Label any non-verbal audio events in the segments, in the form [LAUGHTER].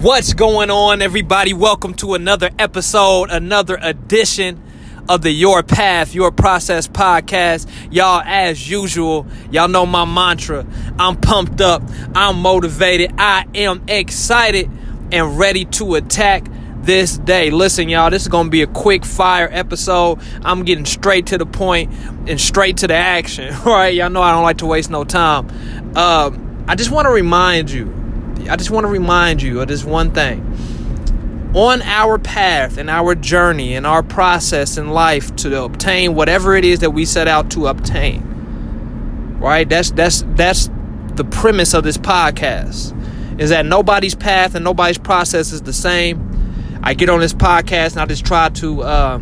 What's going on, everybody? Welcome to another episode, another edition of the Your Path, Your Process podcast. Y'all, as usual, y'all know my mantra. I'm pumped up, I'm motivated, I am excited and ready to attack this day. Listen, y'all, this is going to be a quick fire episode. I'm getting straight to the point and straight to the action. [LAUGHS] Right, y'all know I don't like to waste no time. Um, I just want to remind you I just want to remind you of this one thing. On our path and our journey and our process in life to obtain whatever it is that we set out to obtain. Right? That's that's that's the premise of this podcast. Is that nobody's path and nobody's process is the same. I get on this podcast and I just try to uh,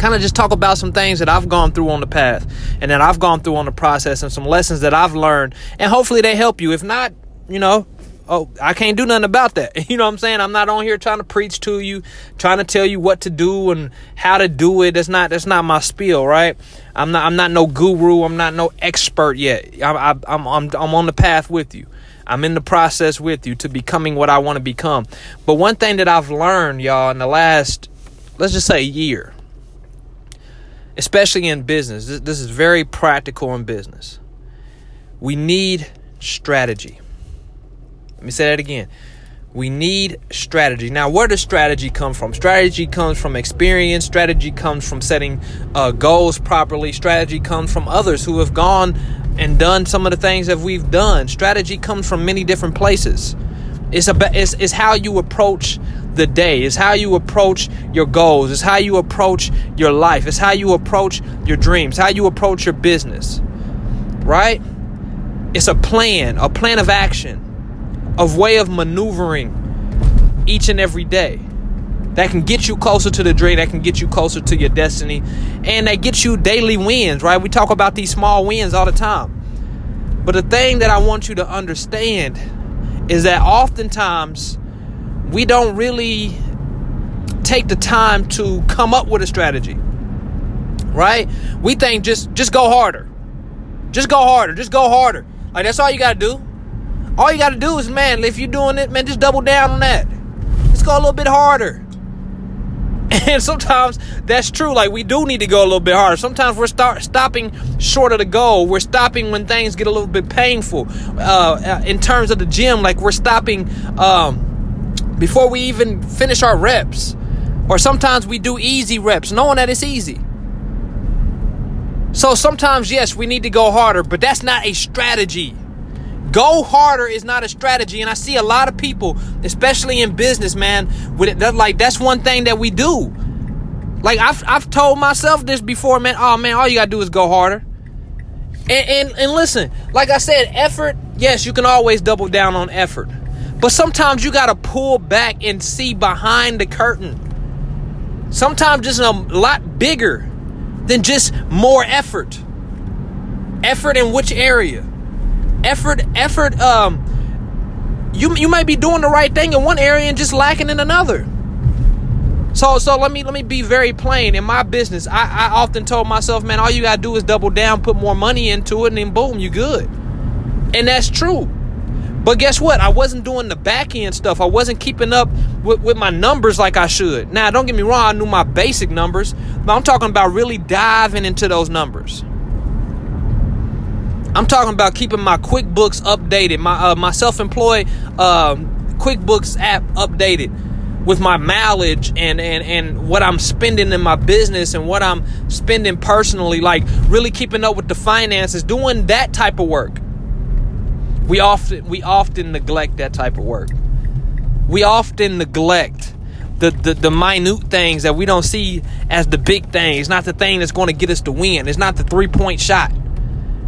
kind of just talk about some things that I've gone through on the path and that I've gone through on the process and some lessons that I've learned. And hopefully they help you. If not, you know, oh, I can't do nothing about that. [LAUGHS] You know what I'm saying? I'm not on here trying to preach to you, trying to tell you what to do and how to do it. That's not that's not my spiel, right? I'm not I'm not no guru. I'm not no expert yet. I, I, I'm I'm I'm on the path with you. I'm in the process with you to becoming what I want to become. But one thing that I've learned, y'all, in the last let's just say year, especially in business, this, this is very practical in business. We need strategy. Let me say that again. We need strategy. Now, where does strategy come from? Strategy comes from experience. Strategy comes from setting uh, goals properly. Strategy comes from others who have gone and done some of the things that we've done. Strategy comes from many different places. It's, about, it's, it's how you approach the day. It's how you approach your goals. It's how you approach your life. It's how you approach your dreams. How you approach your business. Right? It's a plan, a plan of action of way of maneuvering each and every day that can get you closer to the dream, that can get you closer to your destiny, and that gets you daily wins, right? We talk about these small wins all the time. But the thing that I want you to understand is that oftentimes we don't really take the time to come up with a strategy. Right? We think just just go harder. Just go harder. Just go harder. Like that's all you got to do. All you got to do is, man, if you're doing it, man, just double down on that. Let's go a little bit harder. [LAUGHS] And sometimes that's true. Like we do need to go a little bit harder. Sometimes we're start stopping short of the goal. We're stopping when things get a little bit painful. Uh, in terms of the gym, like we're stopping um, before we even finish our reps. Or sometimes we do easy reps, knowing that it's easy. So sometimes, yes, we need to go harder, but that's not a strategy. Go harder is not a strategy, and I see a lot of people, especially in business, man, with it. That, like that's one thing that we do. Like I've I've told myself this before, man. Oh man, all you gotta do is go harder. And, and and listen, like I said, effort. Yes, you can always double down on effort, but sometimes you gotta pull back and see behind the curtain. Sometimes just a lot bigger than just more effort. Effort in which area? Effort effort um you you might be doing the right thing in one area and just lacking in another so so let me let me be very plain in my business i i often told myself man all you gotta do is double down put more money into it and then boom you good and that's true but guess what? I wasn't doing the back end stuff. I wasn't keeping up with, with my numbers like I should. Now, don't get me wrong, I knew my basic numbers, but I'm talking about really diving into those numbers. I'm talking about keeping my QuickBooks updated, my uh, my self-employed um, QuickBooks app updated with my mileage and, and and what I'm spending in my business and what I'm spending personally, like really keeping up with the finances, doing that type of work. We often we often neglect that type of work. We often neglect the, the, the minute things that we don't see as the big thing. It's not the thing that's going to get us to win. It's not the three point shot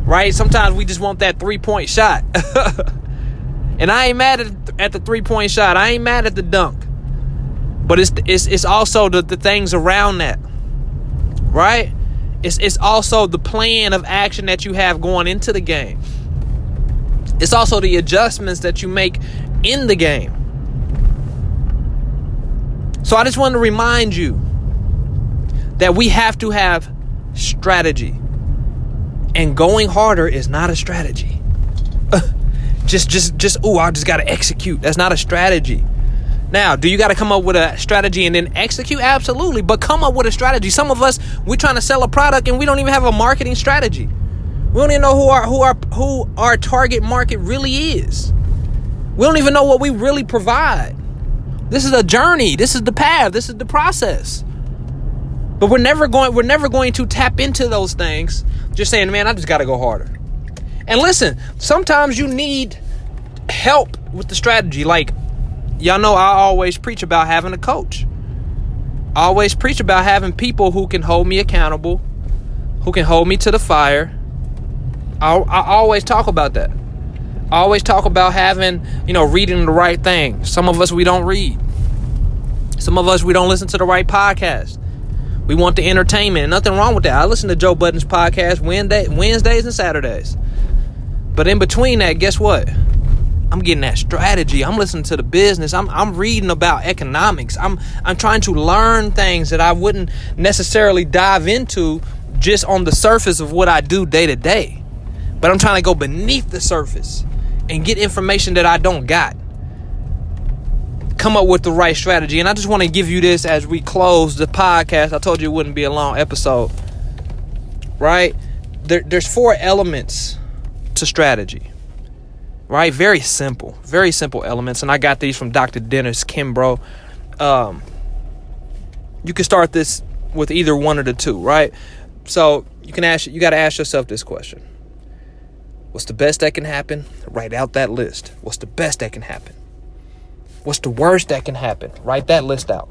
right? Sometimes we just want that three point shot. [LAUGHS] and I ain't mad at, at the three point shot. I ain't mad at the dunk. But it's it's it's also the, the things around that. Right? It's it's also the plan of action that you have going into the game. It's also the adjustments that you make in the game. So I just want to remind you that we have to have strategy. And going harder is not a strategy. Uh, just just just oh, I just got to execute. That's not a strategy. Now, do you got to come up with a strategy and then execute? Absolutely, but come up with a strategy. Some of us we're trying to sell a product and we don't even have a marketing strategy. We don't even know who our who our who our target market really is. We don't even know what we really provide. This is a journey. This is the path. This is the process. But we're never going we're never going to tap into those things just saying, "Man, I just got to go harder." And listen, sometimes you need help with the strategy. Like y'all know I always preach about having a coach. I always preach about having people who can hold me accountable, who can hold me to the fire. I, I always talk about that. I always talk about having, you know, reading the right thing. Some of us we don't read. Some of us we don't listen to the right podcast. We want the entertainment. Nothing wrong with that. I listen to Joe Budden's podcast Wednesday, Wednesdays and Saturdays. But in between that, guess what? I'm getting that strategy. I'm listening to the business. I'm I'm reading about economics. I'm I'm trying to learn things that I wouldn't necessarily dive into just on the surface of what I do day to day. But I'm trying to go beneath the surface and get information that I don't got. Come up with the right strategy. And I just want to give you this as we close the podcast. I told you it wouldn't be a long episode. Right? There, there's four elements to strategy. Right? Very simple. Very simple elements. And I got these from Dr. Dennis Kimbro. Um, you can start this with either one of the two, right? So you can ask you got to ask yourself this question What's the best that can happen? Write out that list. What's the best that can happen? What's the worst that can happen? Write that list out.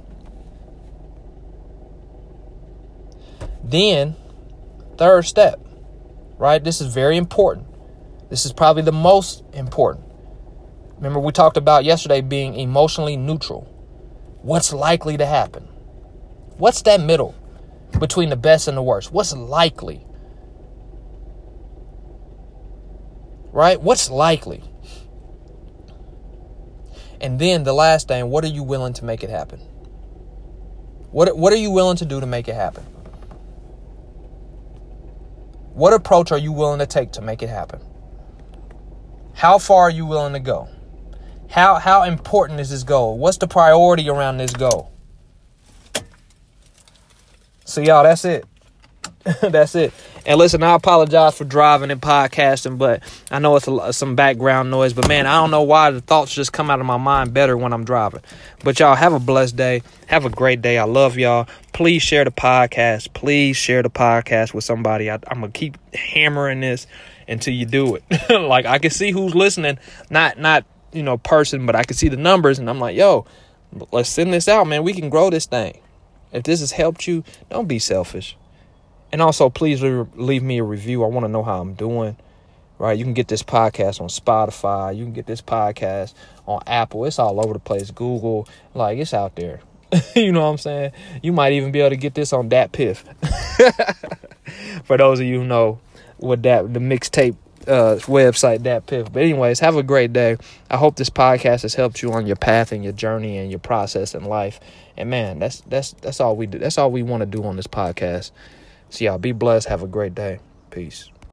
Then, third step, right? This is very important. This is probably the most important. Remember, we talked about yesterday being emotionally neutral. What's likely to happen? What's that middle between the best and the worst? What's likely? right? What's likely? And then the last thing, what are you willing to make it happen? What, what are you willing to do to make it happen? What approach are you willing to take to make it happen? How far are you willing to go? How, how important is this goal? What's the priority around this goal? So, y'all, that's it. [LAUGHS] that's it. And listen, I apologize for driving and podcasting, but I know it's a, some background noise. But man, I don't know why the thoughts just come out of my mind better when I'm driving. But y'all have a blessed day. Have a great day. I love y'all. Please share the podcast. Please share the podcast with somebody. I, I'm gonna keep hammering this until you do it. [LAUGHS] like I can see who's listening, not not you know person, but I can see the numbers, and I'm like, yo, let's send this out, man. We can grow this thing. If this has helped you, don't be selfish. And also, please leave me a review. I want to know how I'm doing. Right? You can get this podcast on Spotify. You can get this podcast on Apple. It's all over the place. Google. Like, it's out there. [LAUGHS] you know what I'm saying? You might even be able to get this on Dat Piff. [LAUGHS] For those of you who know what that the mixtape uh, website Dat Piff. But anyways, have a great day. I hope this podcast has helped you on your path and your journey and your process in life. And man, that's that's that's all we do. That's all we want to do on this podcast. So y'all be blessed. Have a great day. Peace.